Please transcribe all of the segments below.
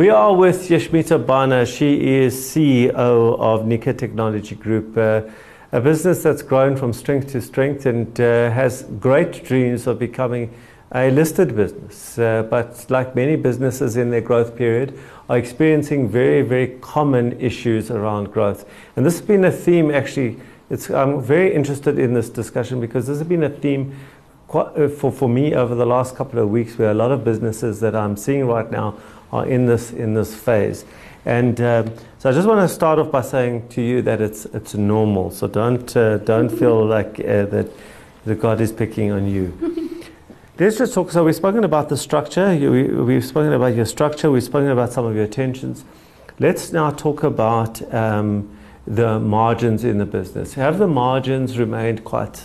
We are with Yashmita Bhana. She is CEO of Nihka Technology Group, uh, a business that's grown from strength to strength and uh, has great dreams of becoming a listed business. Uh, but like many businesses in their growth period, are experiencing very, very common issues around growth. And this has been a theme actually. I'm very interested in this discussion because this has been a theme uh, for, for me over the last couple of weeks where a lot of businesses that I'm seeing right now in this, in this phase. And um, so I just want to start off by saying to you that it's, it's normal. So don't, uh, don't feel like uh, that, that God is picking on you. Let's just talk. So we've spoken about the structure. We, we've spoken about your structure. We've spoken about some of your tensions. Let's now talk about um, the margins in the business. Have the margins remained quite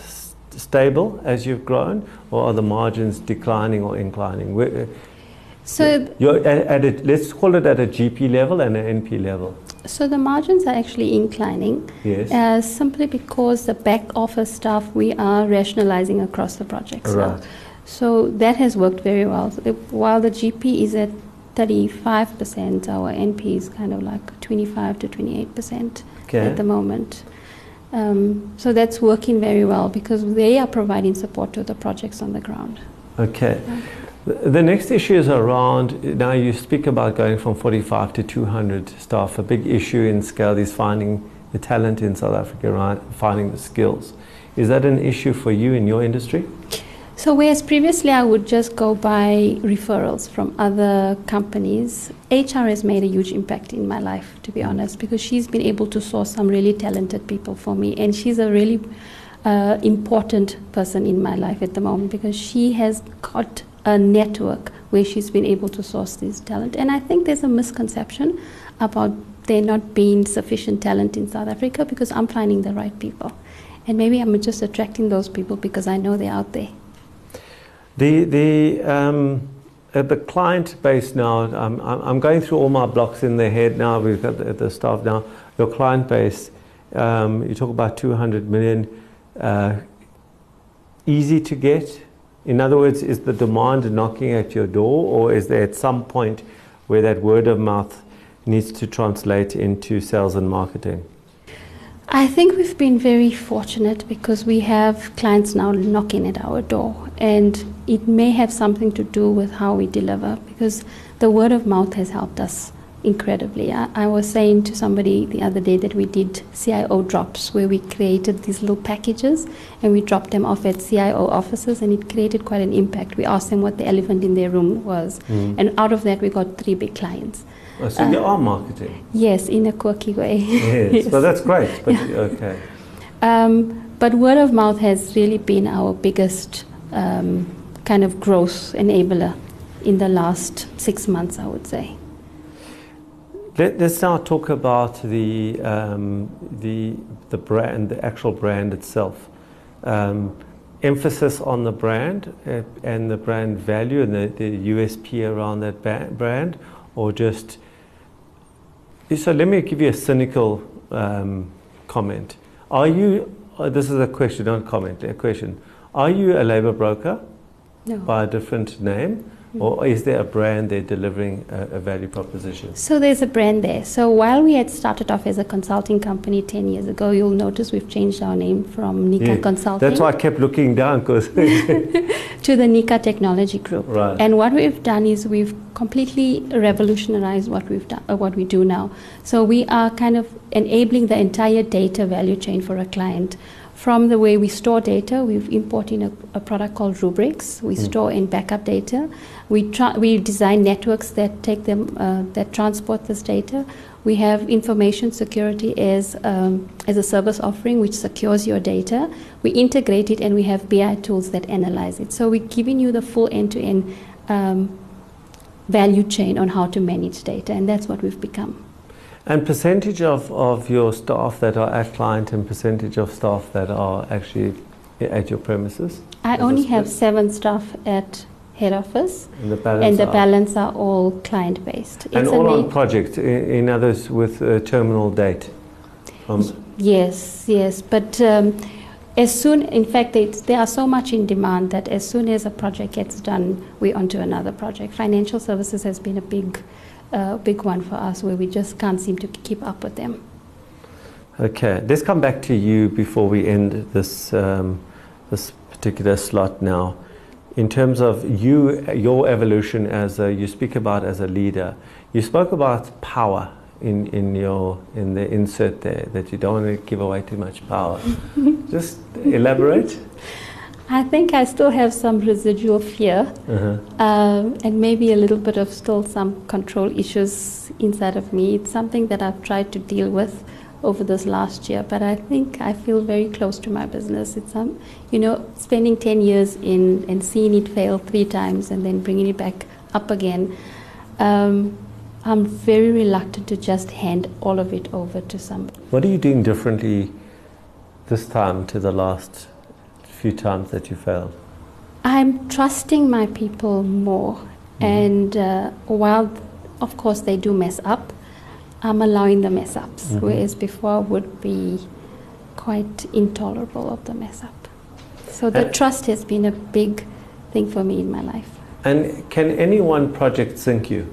stable as you've grown, or are the margins declining or inclining? So you're at, at a, let's call it at a GP level and an NP level. So the margins are actually inclining. Yes. Uh, simply because the back office stuff we are rationalizing across the projects. Right. Now. So that has worked very well. While the GP is at 35%, our NP is kind of like 25 to 28% okay. at the moment. Um, so that's working very well because they are providing support to the projects on the ground. Okay. The next issue is around, now you speak about going from 45 to 200 staff. A big issue in scale is finding the talent in South Africa, right? finding the skills. Is that an issue for you in your industry? So, whereas previously I would just go by referrals from other companies, HR has made a huge impact in my life, to be honest, because she's been able to source some really talented people for me. And she's a really uh, important person in my life at the moment because she has got a network where she's been able to source this talent. And I think there's a misconception about there not being sufficient talent in South Africa because I'm finding the right people. And maybe I'm just attracting those people because I know they're out there. The, the, um, uh, the client base now, I'm, I'm going through all my blocks in the head now, we've got the, the staff now. Your client base, um, you talk about 200 million, uh, easy to get, in other words, is the demand knocking at your door, or is there at some point where that word of mouth needs to translate into sales and marketing? I think we've been very fortunate because we have clients now knocking at our door, and it may have something to do with how we deliver because the word of mouth has helped us incredibly. I, I, was saying to somebody the other day that we did CIO drops where we created these little packages and we dropped them off at CIO offices and it created quite an impact. We asked them what the elephant in their room was, mm. and out of that we got three big clients. Oh, so uh, you are marketing? Yes, in a quirky way. Yes, yes. well that's great. But, yeah. Okay. Um, but word of mouth has really been our biggest um, kind of growth enabler in the last six months, I would say. Let, us now talk about the, um, the, the brand, the actual brand itself. Um, emphasis on the brand uh, and the brand value and the, the USP around that brand, or just. So let me give you a cynical um, comment. Are you, uh, this is a question, not a comment, a question. Are you a labor broker no. by a different name? Or is there a brand there delivering a, a, value proposition? So there's a brand there. So while we had started off as a consulting company 10 years ago, you'll notice we've changed our name from Nihka yeah, Consulting. That's why I kept looking down because to the Nihka Technology Group. Right. And what we've done is we've completely revolutionized what we've done, uh, what we do now. So we are kind of enabling the entire data value chain for a client from the way we store data, we've imported a, a product called Rubrics. We mm. store and backup data. We, tra- we design networks that take them, uh, that transport this data. We have information security as, um, as a service offering which secures your data. We integrate it and we have BI tools that analyze it. So we're giving you the full end to end value chain on how to manage data, and that's what we've become. And percentage of, of your staff that are at client and percentage of staff that are actually at your premises? I only have seven staff at head office, and the balance, and the are, balance are all client based. And all on project, in, others with a terminal date? yes, yes, but um, as soon, in fact, they, they are so much in demand that as soon as a project gets done, we're onto another project. Financial services has been a big a big one for us where we just can't seem to keep up with them. Okay, let's come back to you before we end this um, this particular slot now. In terms of you, your evolution as a, you speak about as a leader, you spoke about power in, in your in the insert there that you don't want to give away too much power. Just elaborate. I think I still have some residual fear Uh-huh. um, and maybe a little bit of still some control issues inside of me. It's something that I've tried to deal with over this last year, but I think I feel very close to my business. It's um, you know, spending 10 years in and seeing it fail three times and then bringing it back up again. Um, I'm very reluctant to just hand all of it over to somebody. What are you doing differently this time to the last few times that you failed? I'm trusting my people more, and uh, while, of course, they do mess up, I'm allowing the mess ups, Mhm. whereas before would be quite intolerable of the mess up. So the Uh, trust has been a big thing for me in my life. And can any one project sink you?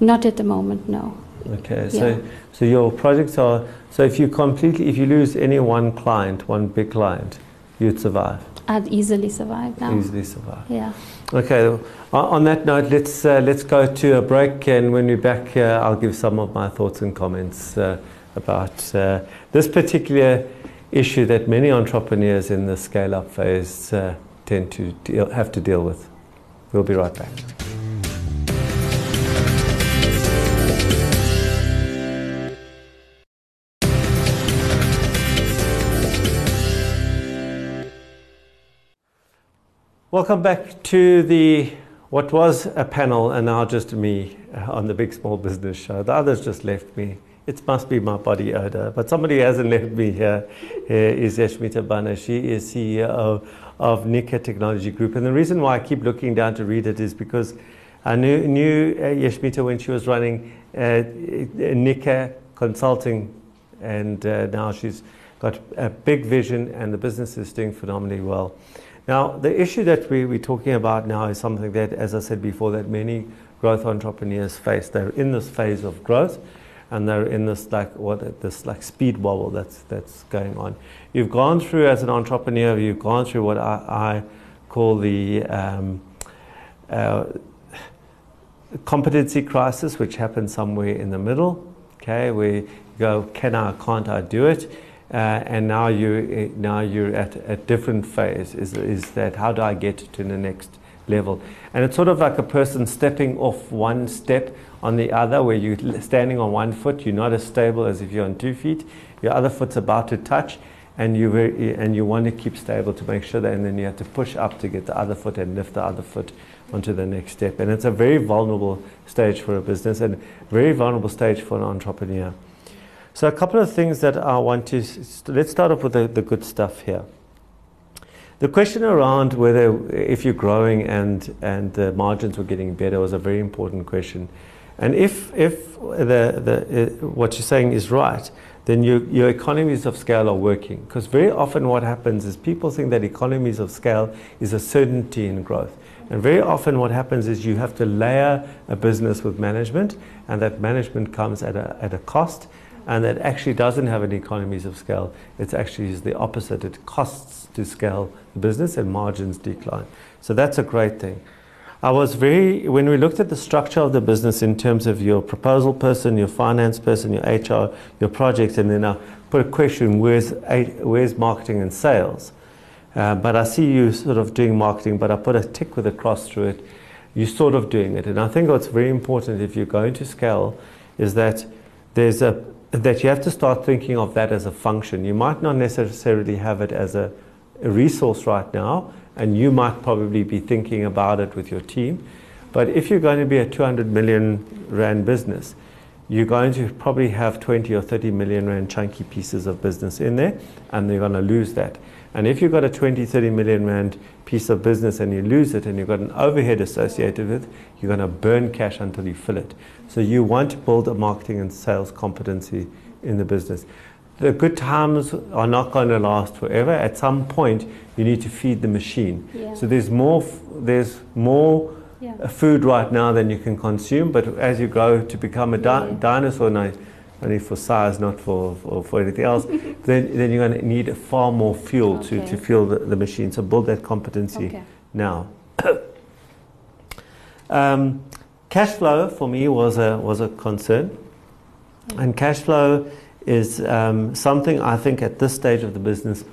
Not at the moment, no. Okay, Yeah. so so your projects are so if you completely if you lose any one client, one big client, you'd survive, I'd easily survive now. easily survive. Yeah. Okay, on- that note, let's uh, let's go to a break, and when we're back, uh, I'll give some of my thoughts and comments uh, about uh, this particular issue that many entrepreneurs in the scale-up phase uh, tend to deal, have to deal with. We'll be right back. Welcome back to the what was a panel and now just me uh, on the Big Small Business Show. The others just left me. It must be my body odor, but somebody hasn't left me here. Here is Yashmita Bhana. She is CEO of Nihka Technology Group, and the reason why I keep looking down to read it is because I knew, knew uh, when she was running uh, Nihka Consulting, and uh, now she's got a big vision, and the business is doing phenomenally well. Now, the issue that we, we're talking about now is something that, as I said before, that many growth entrepreneurs face. They're in this phase of growth, and they're in this like what this like speed wobble that's that's going on. You've gone through as an entrepreneur. You've gone through what I, I call the um, uh, competency crisis, which happens somewhere in the middle. Okay, where you go, can I, can't I do it? Uh, and now you now you're at a different phase. Is is that how do I get to the next level? And it's sort of like a person stepping off one step on the other, where you're standing on one foot, you're not as stable as if you're on two feet. Your other foot's about to touch, and you very, and you want to keep stable to make sure that, and then you have to push up to get the other foot and lift the other foot onto the next step. And it's a very vulnerable stage for a business, and very vulnerable stage for an entrepreneur. So a couple of things that I want to let's start off with the, the good stuff here. The question around whether if you're growing and and the margins were getting better was a very important question. And if if the, the uh, what you're saying is right, then your your economies of scale are working. Because very often what happens is people think that economies of scale is a certainty in growth. And very often what happens is you have to layer a business with management, and that management comes at a at a cost and that actually doesn't have any economies of scale. It's actually the opposite. It costs to scale the business and margins decline. So that's a great thing. I was very, when we looked at the structure of the business in terms of your proposal person, your finance person, your HR, your projects, and then I put a question, where's, where's marketing and sales? Uh, but I see you sort of doing marketing, but I put a tick with a cross through it. You're sort of doing it. And I think what's very important if you're going to scale is that there's a that you have to start thinking of that as a function. You might not necessarily have it as a, a, resource right now, and you might probably be thinking about it with your team. But if you're going to be a 200 million rand business, you're going to probably have 20 or 30 million rand chunky pieces of business in there, and you're going to lose that. And if you've got a 20, 30 million rand piece of business and you lose it and you've got an overhead associated with it, you're going to burn cash until you fill it. So you want to build a marketing and sales competency in the business. The good times are not going to last forever. At some point, you need to feed the machine. Yeah. So there's more, there's more Yeah. uh, food right now than you can consume, but as you grow to become a di- Yeah. dinosaur, no, only for size, not for, for, for anything else, then, then you're going to need far more fuel to, Okay. to fuel the, the machine. So build that competency Okay. now. um, cash flow for me was a, was a concern. And cash flow is um, something I think at this stage of the business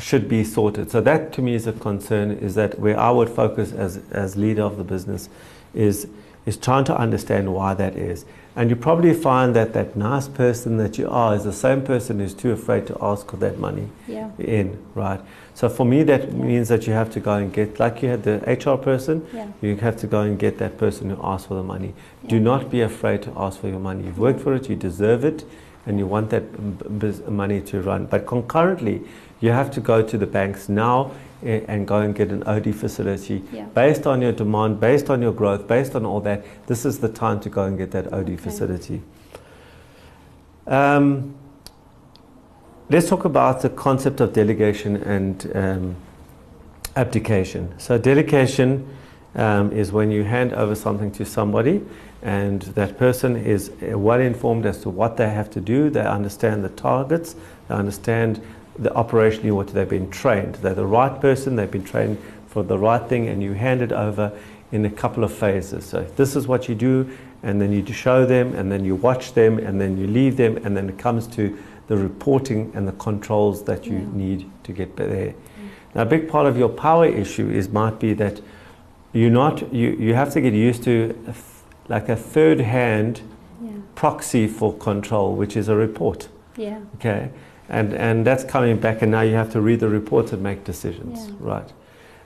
should be sorted. So that to me is a concern. Is that where I would focus as as leader of the business is is trying to understand why that is. And you probably find that that nice person that you are is the same person who's too afraid to ask for that money Yeah. in, right? So for me, that means that you have to go and get, like you had the HR person, Yeah. you have to go and get that person who asks for the money. Do not be afraid to ask for your money. You've worked for it, you deserve it, and you want that b- bus- money to run. But concurrently, you have to go to the banks now eh, and go and get an OD facility. Yeah. Based on your demand, based on your growth, based on all that, this is the time to go and get that OD Okay. facility. Um, let's talk about the concept of delegation and um, abdication. So, delegation um, is when you hand over something to somebody and that person is uh, well informed as to what they have to do, they understand the targets, they understand the operationally what they've been trained. They're the right person, they've been trained for the right thing, and you hand it over in a couple of phases. So, this is what you do, and then you show them, and then you watch them, and then you leave them, and then it comes to the reporting and the controls that you Yeah. need to get there. Now, a big part of your power issue is might be that you're not you, you have to get used to a like a third hand Yeah. proxy for control, which is a report. Yeah. Okay, and and that's coming back, and now you have to read the reports and make decisions, Yeah. right?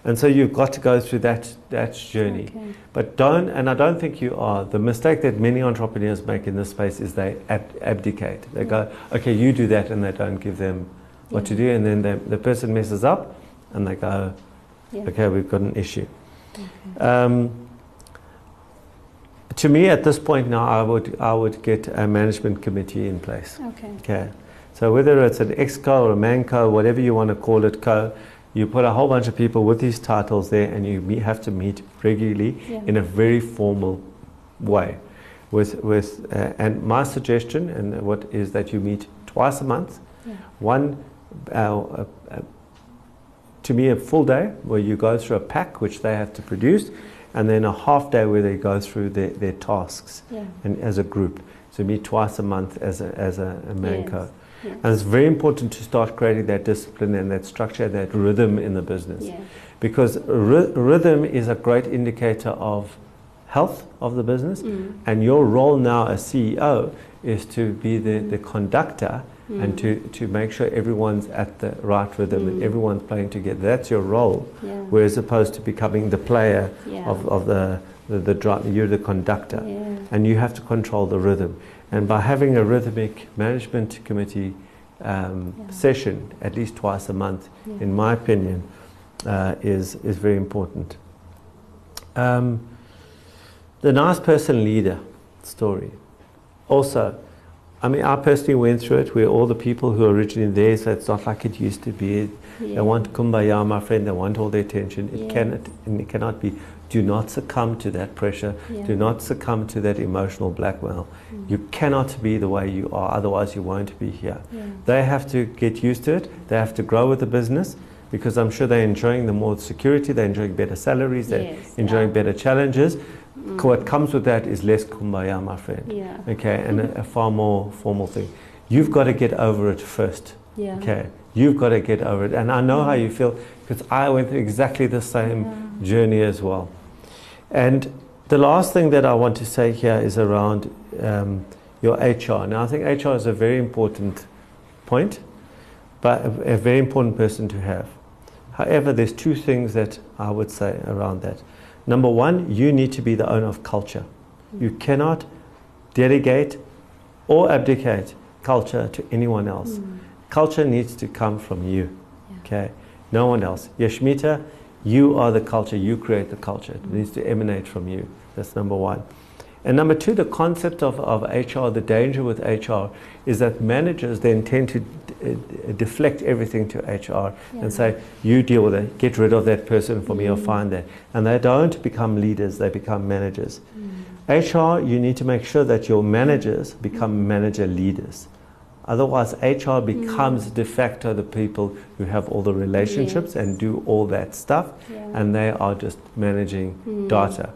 And so you've got to go through that that journey. Okay. But don't, and I don't think you are. The mistake that many entrepreneurs make in this space is they ab- abdicate. They go, okay, you do that, and they don't give them what to do, and then they, the person messes up, and they go, Yeah. okay, we've got an issue. Okay. Um, to me, at this point now, I would I would get a management committee in place. Okay. Okay, so whether it's an exco or a manco, whatever you want to call it, co, you put a whole bunch of people with these titles there, and you meet, have to meet regularly Yeah. in a very formal way. With with uh, and my suggestion and what is that you meet twice a month. Yeah. One, uh, uh, to me, a full day where you go through a pack which they have to produce, and then a half day where they go through their, their tasks Yeah. and as a group. So meet twice a month as a, as a, a manco. Yes. And it's very important to start creating that discipline and that structure, that rhythm in the business. Yeah. Because rhythm is a great indicator of health of the business. Mm. And your role now as CEO is to be the, the conductor and Mm. to, to make sure everyone's at the right rhythm and Mm. everyone's playing together. That's your role. Yeah. Whereas opposed to becoming the player yeah. of, of the, the, the you're the conductor yeah. and you have to control the rhythm. And by having a rhythmic management committee um, Yeah. session at least twice a month, yeah. in my opinion, uh, is, is very important. Um, the nice person leader story. Also, I mean, I personally went through it where all the people who are originally there, so it's not like it used to be. yeah. They want kumbaya, my friend, they want all the attention. It, Yeah. cannot, and it cannot be. Do not succumb to that pressure. Yeah. Do not succumb to that emotional blackmail. Mm. You cannot be the way you are, otherwise, you won't be here. Yeah. They have to get used to it, they have to grow with the business because I'm sure they're enjoying the more security, they're enjoying better salaries, they're Yes, enjoying better challenges. Mm. What comes with that is less kumbaya, my friend. Yeah. Okay, and a, a far more formal thing. You've got to get over it first. Yeah. Okay, you've got to get over it. And I know how you feel because I went through exactly the same Yeah. journey as well. And the last thing that I want to say here is around um, your HR. Now, I think HR is a very important point, but a, a very important person to have. However, there's two things that I would say around that. Number one, you need to be the owner of culture. You cannot delegate or abdicate culture to anyone else. Mm. Culture needs to come from you. Yeah. Okay, no one else. Yashmita, you are the culture. You create the culture. It needs to emanate from you. That's number one. And number two, the concept of, of HR, the danger with HR is that managers then tend to deflect everything to HR Yeah. and say, you deal with it, get rid of that person for me or Mm. find that. And they don't become leaders, they become managers. Mm. HR, you need to make sure that your managers become manager leaders. Otherwise, HR becomes de facto the people who have all the relationships Yes. and do all that stuff, Yeah. and they are just managing Mm. data.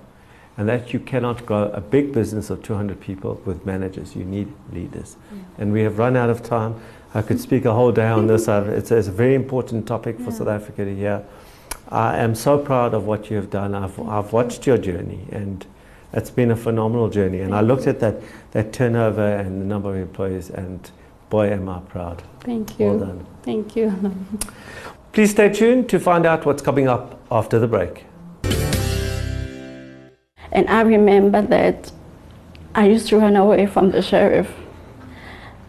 And that you cannot grow a big business of 200 people with managers. You need leaders. Yeah. And we have run out of time. I could speak a whole day on this. It's, it's a very important topic for Yeah. South Africa to hear. I am so proud of what you have done. I've, I've watched your journey, and it's been a phenomenal journey. And I looked at that, that turnover and the number of employees, and boy, am I proud. Thank you. Well done. Thank you. Please stay tuned to find out what's coming up after the break. And I remember that I used to run away from the sheriff.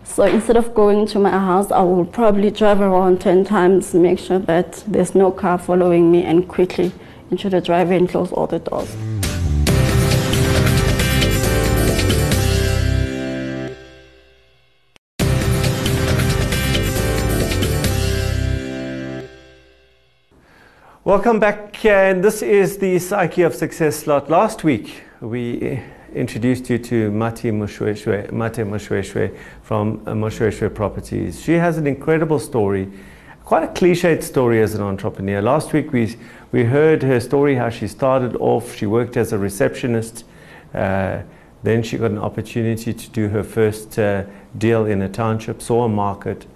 So instead of going to my house, I would probably drive around 10 times, make sure that there's no car following me, and quickly into the driveway and close all the doors. Welcome back, and this is the Psyche of Success slot. Last week, we introduced you to Mathe Moshoeshoe, Mathe Moshoeshoe from uh, Properties. She has an incredible story, quite a cliched story as an entrepreneur. Last week, we, we heard her story, how she started off. She worked as a receptionist. Uh, then she got an opportunity to do her first uh, deal in a township, saw a market,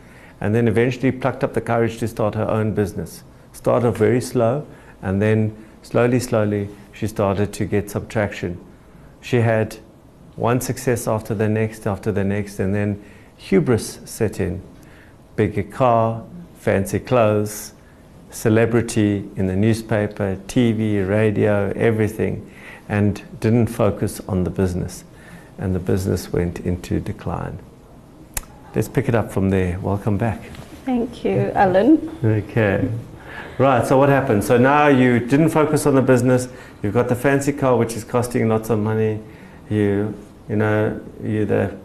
and then eventually plucked up the courage to start her own business. Started off very slow, and then slowly, slowly, she started to get some traction. She had one success after the next, after the next, and then hubris set in. Bigger car, fancy clothes, celebrity in the newspaper, TV, radio, everything, and didn't focus on the business. And the business went into decline. Let's pick it up from there. Welcome back. Thank you, Allon. Okay. Right, so what happened? So now you didn't focus on the business, you've got the fancy car which is costing lots of money, you you know, you're the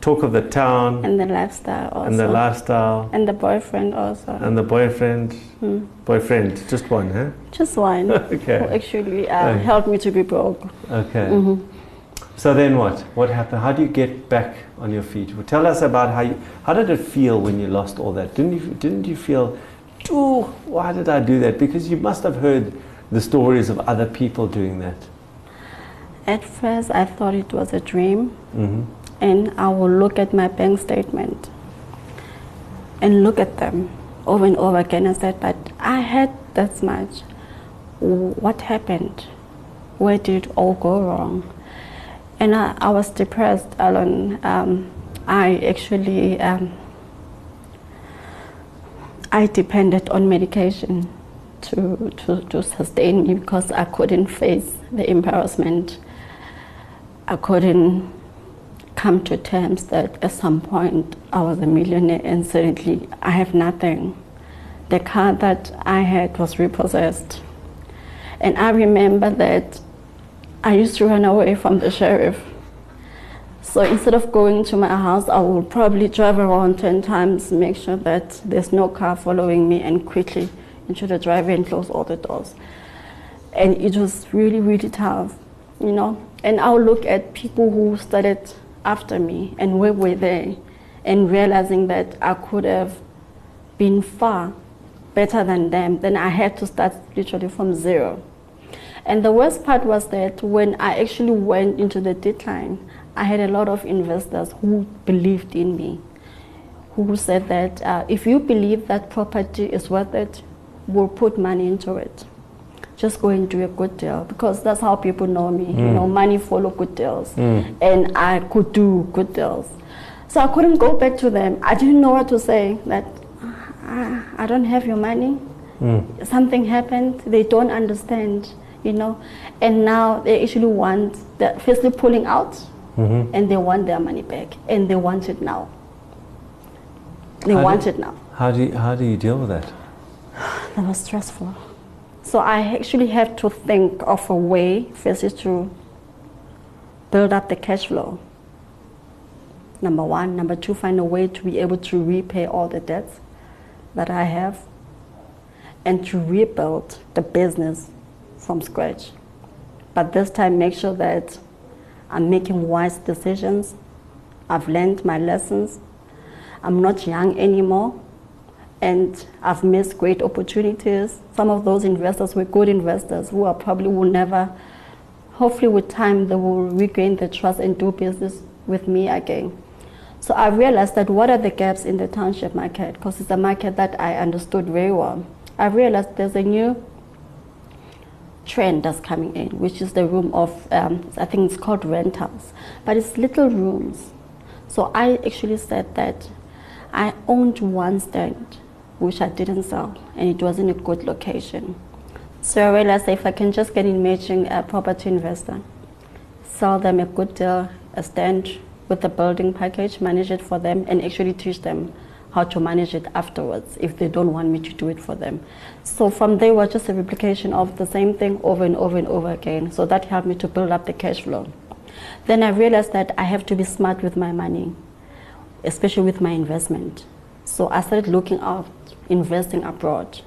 talk of the town And the lifestyle also. and the lifestyle And the boyfriend also. and the boyfriend Hmm. boyfriend, just one, huh? Just one. Who Okay. actually uh, Okay. helped me to be broke. Okay. Mhm. So then what? What happened? How do you get back on your feet? Well, tell us about how you how did it feel when you lost all that? Didn't you didn't you feel oh, why did I do that? Because you must have heard the stories of other people doing that. At first, I thought it was a dream. hmm and I will look at my bank statement and look at them over and over again and said, but I had that much. What happened? Where did it all go wrong? And I, I was depressed, Allon. Um, I actually, um, I depended on medication to, to, to sustain me because I couldn't face the embarrassment. I couldn't come to terms that at some point I was a millionaire and suddenly I have nothing. The car that I had was repossessed. And I remember that I used to run away from the sheriff. So instead of going to my house, I will probably drive around 10 times, make sure that there's no car following me, and quickly into the driveway and close all the doors. And it was really, really tough, you know. And I'll look at people who started after me and where were they, and realizing that I could have been far better than them, then I had to start literally from zero. And the worst part was that when I actually went into the decline, I had a lot of investors who believed in me, who said that uh, if you believe that property is worth it, we'll put money into it. Just go and do a good deal because that's how people know me. You know, money follow good deals, Mm. and I could do good deals. So I couldn't go back to them. I didn't know what to say. That "Ah, I don't have your money Mm. something happened they don't understand you know and now they actually want the firstly pulling out hmm and they want their money back and they want it now they How do- want it now How do you, how do you deal with that? that was stressful so i actually have to think of a way firstly to build up the cash flow number one. Number two, find a way to be able to repay all the debts that I have and to rebuild the business from scratch. But this time, make sure that I'm making wise decisions. I've learned my lessons. I'm not young anymore. And I've missed great opportunities. Some of those investors were good investors who are probably will never, hopefully, with time, they will regain the trust and do business with me again. So I realized that what are the gaps in the township market? Because it's a market that I understood very well. I realized there's a new trend that's coming in, which is the room of, um, I think it's called rentals, but it's little rooms. So I actually said that I owned one stand, which I didn't sell, and it was in a good location. So I realized if I can just get in matching a property investor, sell them a good deal, a stand with the building package, manage it for them, and actually teach them how to manage it afterwards if they don't want me to do it for them. So from there was just a replication of the same thing over and over and over again. So that helped me to build up the cash flow. Then I realized that I have to be smart with my money, especially with my investment. So I started looking out, investing abroad.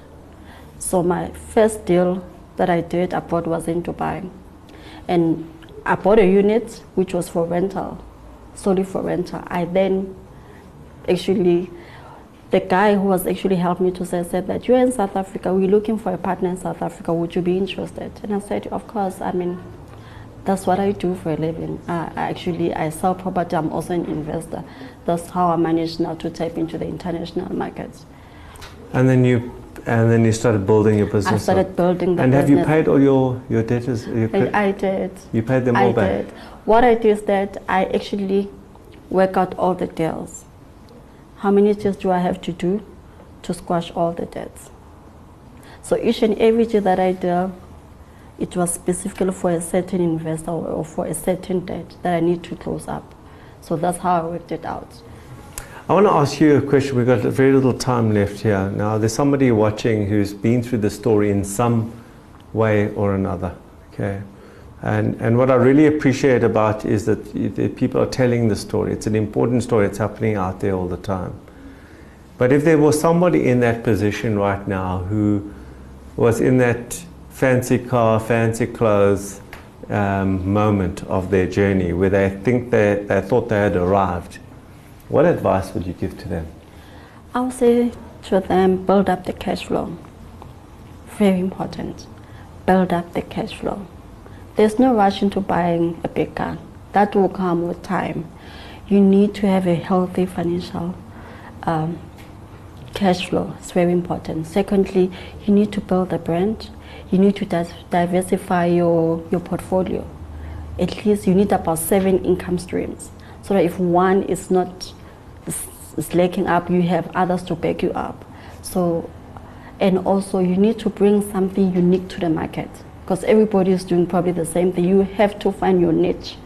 So my first deal that I did abroad was in Dubai. And I bought a unit which was for rental, solely for rental. I then actually the guy who was actually helped me to say said that you're in South Africa, we're looking for a partner in South Africa, would you be interested? And I said, of course, I mean, that's what I do for a living. I, I actually, I sell property, I'm also an investor. That's how I managed now to tap into the international markets. And then you, and then you started building your business. I started building the And have you paid all your, your debtors? I, I did. you paid them all I back? did. What I do is that I actually work out all the deals. How many deals do I have to do to squash all the debts? So each and every deal that I do, it was specifically for a certain investor or for a certain debt that I need to close up. So that's how I worked it out. I want to ask you a question. We've got very little time left here. Now, there's somebody watching who's been through the story in some way or another. Okay. And, and what I really appreciate about is that people are telling the story. It's an important story. It's happening out there all the time. But if there was somebody in that position right now who was in that fancy car, fancy clothes um, moment of their journey where they think they, they thought they had arrived, what advice would you give to them? I would say to them, build up the cash flow. Very important. Build up the cash flow. There's no rush into buying a big car. That will come with time. You need to have a healthy financial um, cash flow. It's very important. Secondly, you need to build a brand. You need to diversify your, your portfolio. At least you need about seven income streams. So that if one is not is lacking up, you have others to back you up. So, and also you need to bring something unique to the market because everybody is doing probably the same thing. You have to find your niche,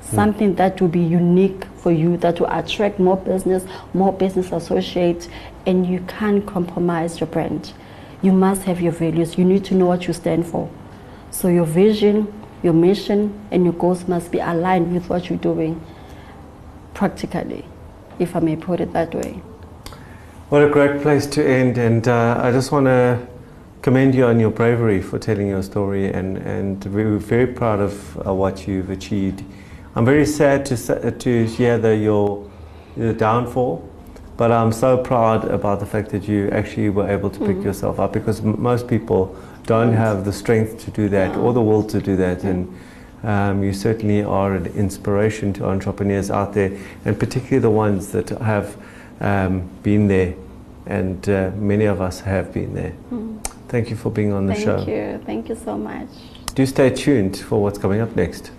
something that will be unique for you, that will attract more business, more business associates, and you can't compromise your brand. You must have your values. You need to know what you stand for. So your vision, your mission, and your goals must be aligned with what you're doing practically, if I may put it that way. What a great place to end. And uh, I just want to commend you on your bravery for telling your story. And, and we're very proud of uh, what you've achieved. I'm very sad to, to hear the, your, your downfall. But I'm so proud about the fact that you actually were able to pick yourself up because m- most people don't have the strength to do that or the will to do that. And um, you certainly are an inspiration to entrepreneurs out there, and particularly the ones that have um, been there. And uh, many of us have been there. Thank you for being on the Thank show. Thank you. Thank you so much. Do stay tuned for what's coming up next.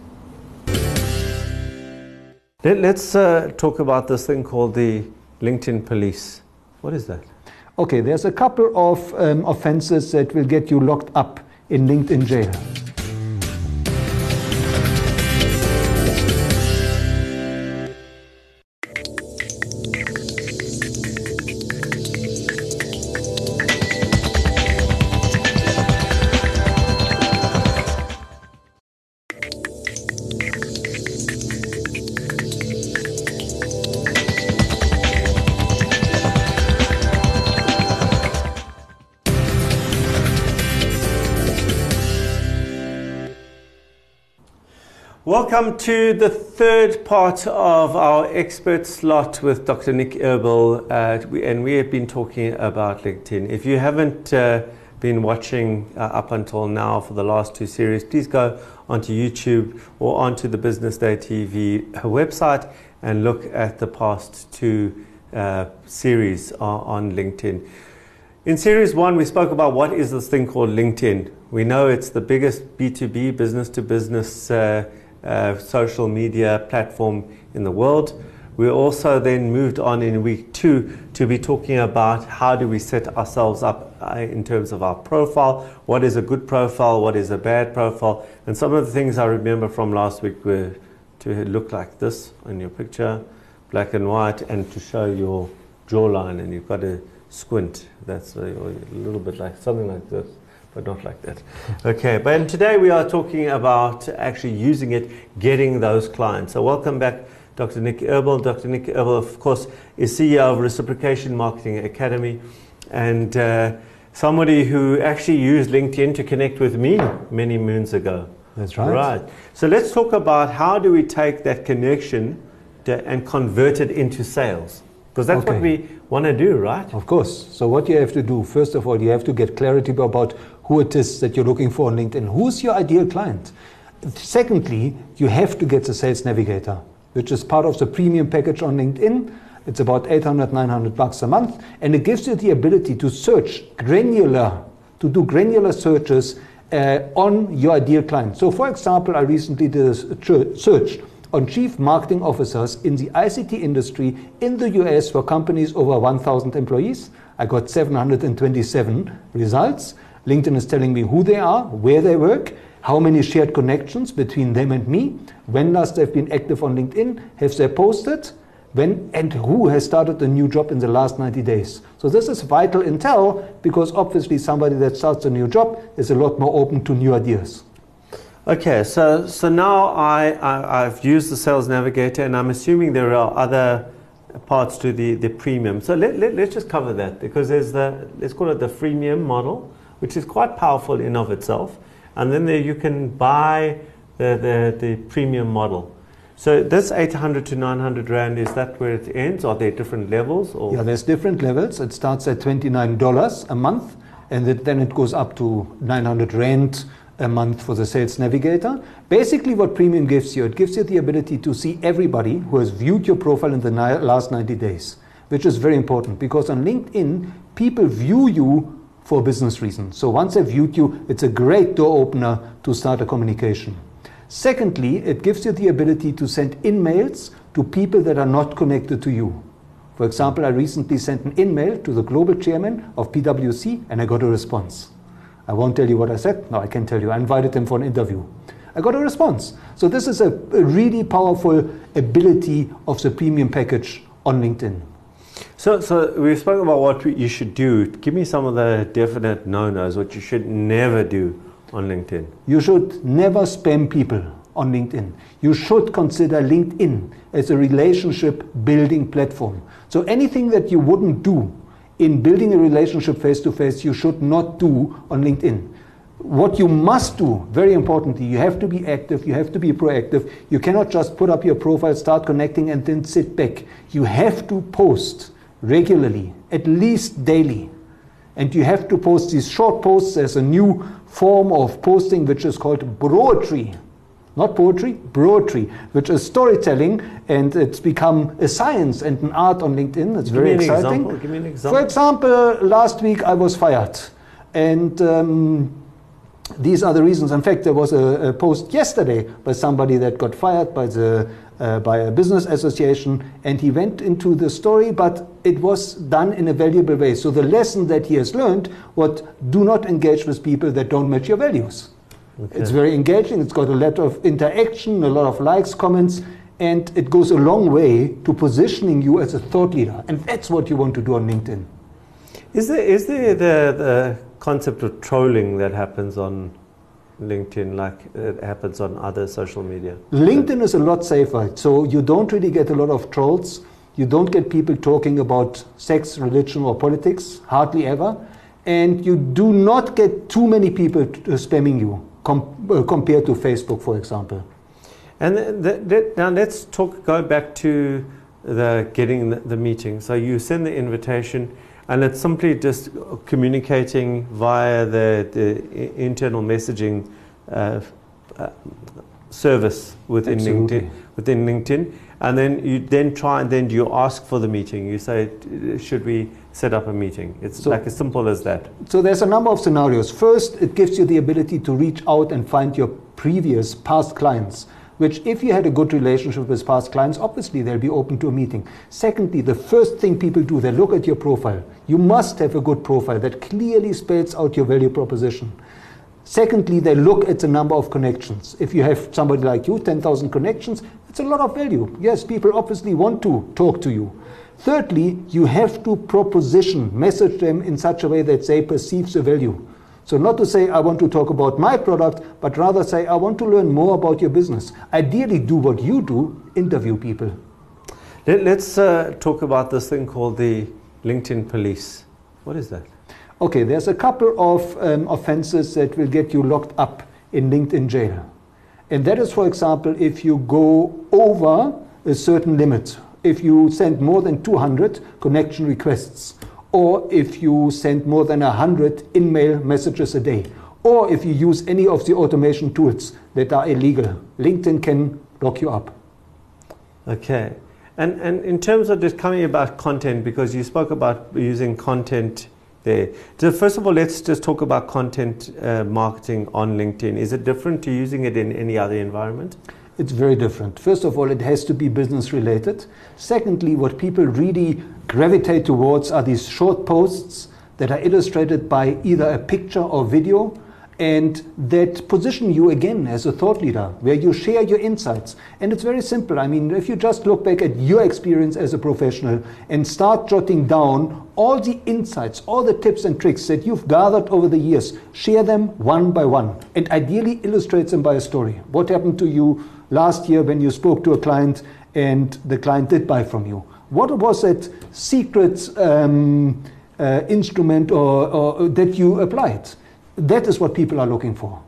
Let, us uh, talk about this thing called the LinkedIn police. What is that? Okay, there's a couple of um, offenses that will get you locked up in LinkedIn jail. Welcome to the third part of our expert slot with Dr. Nik Eberl, uh, and we have been talking about LinkedIn. If you haven't uh, been watching uh, up until now for the last two series, please go onto YouTube or onto the Business Day TV website and look at the past two uh, series on, on LinkedIn. In series one, we spoke about what is this thing called LinkedIn. We know it's the biggest B2B, business to business uh, social media platform in the world. We also then moved on in week two to be talking about how do we set ourselves up uh, in terms of our profile, what is a good profile, what is a bad profile. And some of the things I remember from last week were to look like this on your picture, black and white, and to show your jawline, and you've got to squint. That's a, a little bit like something like this but not like that. Okay, but today we are talking about actually using it, getting those clients. So welcome back, Dr. Nik Eberl. Dr. Nik Eberl, of course, is CEO of Reciprocation Marketing Academy and uh, somebody who actually used LinkedIn to connect with me many moons ago. That's right. Right. So let's talk about how do we take that connection to, and convert it into sales? Because that's Okay. what we want to do, right? Of course. So what you have to do, first of all, you have to get clarity about who it is that you're looking for on LinkedIn. Who's your ideal client? Secondly, you have to get the sales navigator, which is part of the premium package on LinkedIn. It's about 800, 900 bucks a month, and it gives you the ability to search granular, to do granular searches uh, on your ideal client. So, for example, I recently did a search on chief marketing officers in the ICT industry in the US for companies over 1,000 employees. I got 727 results. LinkedIn is telling me who they are, where they work, how many shared connections between them and me, when last they've been active on LinkedIn, have they posted, when and who has started a new job in the last 90 days. So this is vital intel because obviously somebody that starts a new job is a lot more open to new ideas. Okay, so so now I, I I've used the Sales Navigator, and I'm assuming there are other parts to the the premium. So let, let let's just cover that because there's the let's call it the freemium model, which is quite powerful in of itself, and then there you can buy the the, the premium model. So this 800 to 900 rand is that where it ends? Are there different levels or? Yeah, there's different levels. It starts at $29 a month, and then it goes up to 900 Rand a month for the Sales Navigator. Basically, what Premium gives you, it gives you the ability to see everybody who has viewed your profile in the ni- last 90 days, which is very important because on LinkedIn, people view you for business reasons. So once they've viewed you, it's a great door opener to start a communication. Secondly, it gives you the ability to send in-mails to people that are not connected to you. For example, I recently sent an in-mail to the global chairman of PwC and I got a response. I won't tell you what I said. No, I can tell you. I invited him for an interview. I got a response. So this is a, a really powerful ability of the premium package on LinkedIn. So, so we spoke about what you should do. Give me some of the definite no-nos, what you should never do on LinkedIn. You should never spam people on LinkedIn. You should consider LinkedIn as a relationship building platform. So anything that you wouldn't do in building a relationship face to face, you should not do on LinkedIn. What you must do, very importantly, you have to be active, you have to be proactive. You cannot just put up your profile, start connecting, and then sit back. You have to post regularly, at least daily. And you have to post these short posts. as a new form of posting which is called broetry. Not poetry, broetry, which is storytelling, and it's become a science and an art on LinkedIn. It's Give very me an exciting. example. Give me an example. For example, last week I was fired, and um, these are the reasons. In fact, there was a, a post yesterday by somebody that got fired by the uh, by a business association, and he went into the story, but it was done in a valuable way. So the lesson that he has learned: what do not engage with people that don't match your values. It's very engaging. It's got a lot of interaction, a lot of likes, comments, and it goes a long way to positioning you as a thought leader. And that's what you want to do on LinkedIn. Is there is there the, the concept of trolling that happens on LinkedIn like it happens on other social media? LinkedIn is a lot safer. So you don't really get a lot of trolls. You don't get people talking about sex, religion, or politics, hardly ever. And you do not get too many people t- uh, spamming you com- uh, compared to Facebook, for example. And the, the, the, now let's talk. Go back to the getting the, the meeting. So you send the invitation, and it's simply just communicating via the, the internal messaging uh, uh, service within Absolutely. LinkedIn. Within LinkedIn, and then you then try and then you ask for the meeting. You say, should we set up a meeting? It's So- like as simple as that. So there's a number of scenarios. First, it gives you the ability to reach out and find your previous past clients, which if you had a good relationship with past clients, obviously they'll be open to a meeting. Secondly, the first thing people do, they look at your profile. You must have a good profile that clearly spells out your value proposition. Secondly, they look at the number of connections. If you have somebody like you, 10,000 connections, it's a lot of value. Yes, people obviously want to talk to you. Thirdly, you have to proposition, message them in such a way that they perceive the value. So not to say I want to talk about my product, but rather say I want to learn more about your business. Ideally, do what you do, interview people. Let, us uh, talk about this thing called the LinkedIn police. What is that? Okay, there's a couple of um, offenses that will get you locked up in LinkedIn jail. And that is, for example, if you go over a certain limit, if you send more than 200 connection requests, or if you send more than 100 in-mail messages a day, or if you use any of the automation tools that are illegal. LinkedIn can lock you up. Okay. And, and in terms of just coming about content, because you spoke about using content there. So first of all, let's just talk about content uh, marketing on LinkedIn. Is it different to using it in any other environment? It's very different. First of all, it has to be business related. Secondly, what people really gravitate towards are these short posts that are illustrated by either a picture or video and that position you again as a thought leader, where you share your insights. And it's very simple. I mean, if you just look back at your experience as a professional and start jotting down all the insights, all the tips and tricks that you've gathered over the years, share them one by one, and ideally illustrate them by a story. What happened to you last year when you spoke to a client and the client did buy from you? What was that secret um, uh, instrument or, or that you applied? That is what people are looking for.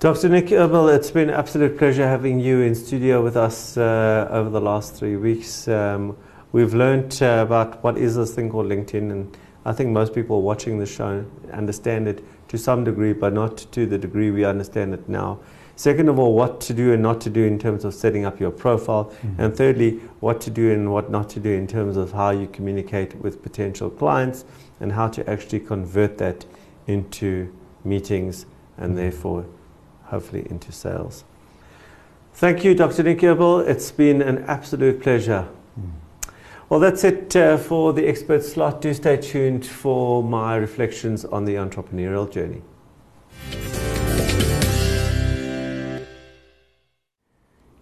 Dr. Nik Eberl, it's been an absolute pleasure having you in studio with us uh, over the last three weeks. Um, we've learned uh, about what is this thing called LinkedIn, and I think most people watching the show understand it to some degree, but not to the degree we understand it now. Second of all, what to do and not to do in terms of setting up your profile. Mm-hmm. And thirdly, what to do and what not to do in terms of how you communicate with potential clients and how to actually convert that into meetings and therefore hopefully into sales. Thank you, Dr. Nik. It's been an absolute pleasure. Well, that's it uh, for the expert slot. Do stay tuned for my reflections on the entrepreneurial journey.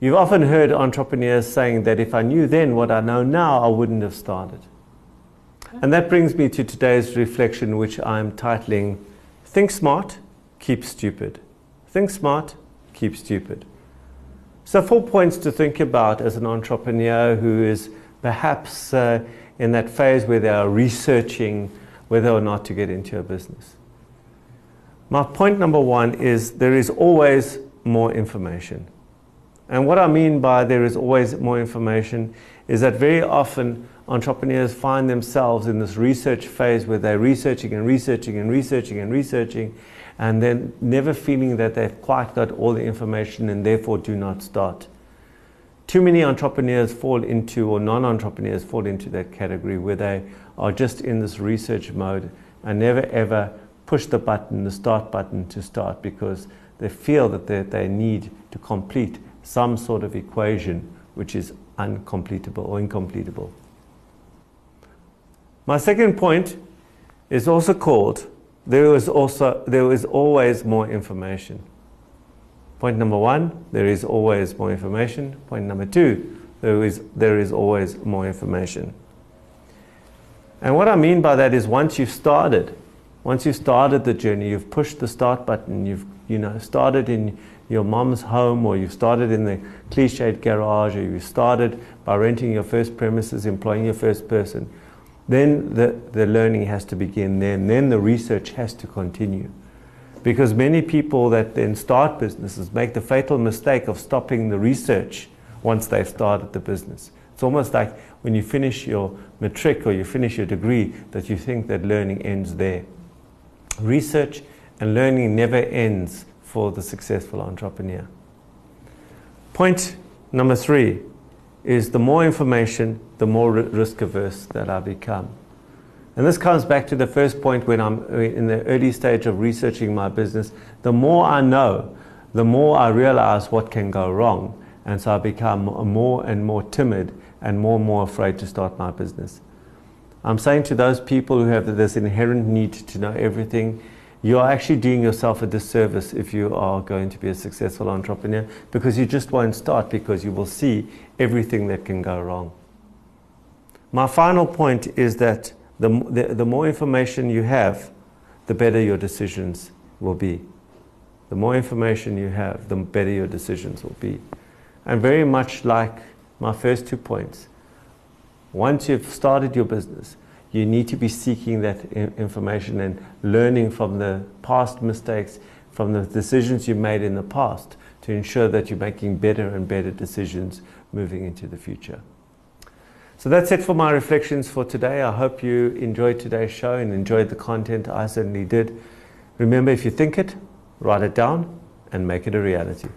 You've often heard entrepreneurs saying that if I knew then what I know now, I wouldn't have started. And that brings me to today's reflection, which I'm titling Think Smart, Keep Stupid. Think Smart, Keep Stupid. So, four points to think about as an entrepreneur who is perhaps uh, in that phase where they are researching whether or not to get into a business. My point number one is there is always more information. And what I mean by there is always more information is that very often entrepreneurs find themselves in this research phase where they're researching and researching and researching and researching and then never feeling that they've quite got all the information and therefore do not start. Too many entrepreneurs fall into, or non entrepreneurs fall into that category where they are just in this research mode and never ever push the button, the start button to start because they feel that they, they need to complete some sort of equation which is uncompletable or incompletable. My second point is also called there is also there is always more information. Point number one, there is always more information. Point number two, there is there is always more information. And what I mean by that is once you've started, once you've started the journey, you've pushed the start button, you've you know started in your mom's home or you've started in the cliched garage or you started by renting your first premises, employing your first person, then the, the learning has to begin then. Then the research has to continue. Because many people that then start businesses make the fatal mistake of stopping the research once they've started the business. It's almost like when you finish your matric or you finish your degree that you think that learning ends there. Research and learning never ends for the successful entrepreneur. Point number three is the more information, the more risk averse that I become. And this comes back to the first point when I'm uh, in the early stage of researching my business. The more I know, the more I realize what can go wrong. And so I become more and more timid and more and more afraid to start my business. I'm saying to those people who have this inherent need to know everything, you are actually doing yourself a disservice if you are going to be a successful entrepreneur because you just won't start because you will see everything that can go wrong. My final point is that the, the, the more information you have, the better your decisions will be. The more information you have, the better your decisions will be. And very much like my first two points, once you've started your business, you need to be seeking that information and learning from the past mistakes, from the decisions you made in the past to ensure that you're making better and better decisions moving into the future. So that's it for my reflections for today. I hope you enjoyed today's show and enjoyed the content. I certainly did. Remember, if you think it, write it down and make it a reality.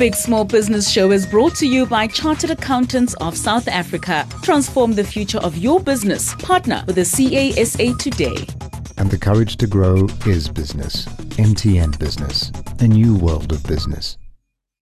Big Small Business Show is brought to you by Chartered Accountants of South Africa. Transform the future of your business. Partner with the CASA today. And the courage to grow is business. MTN Business, a new world of business.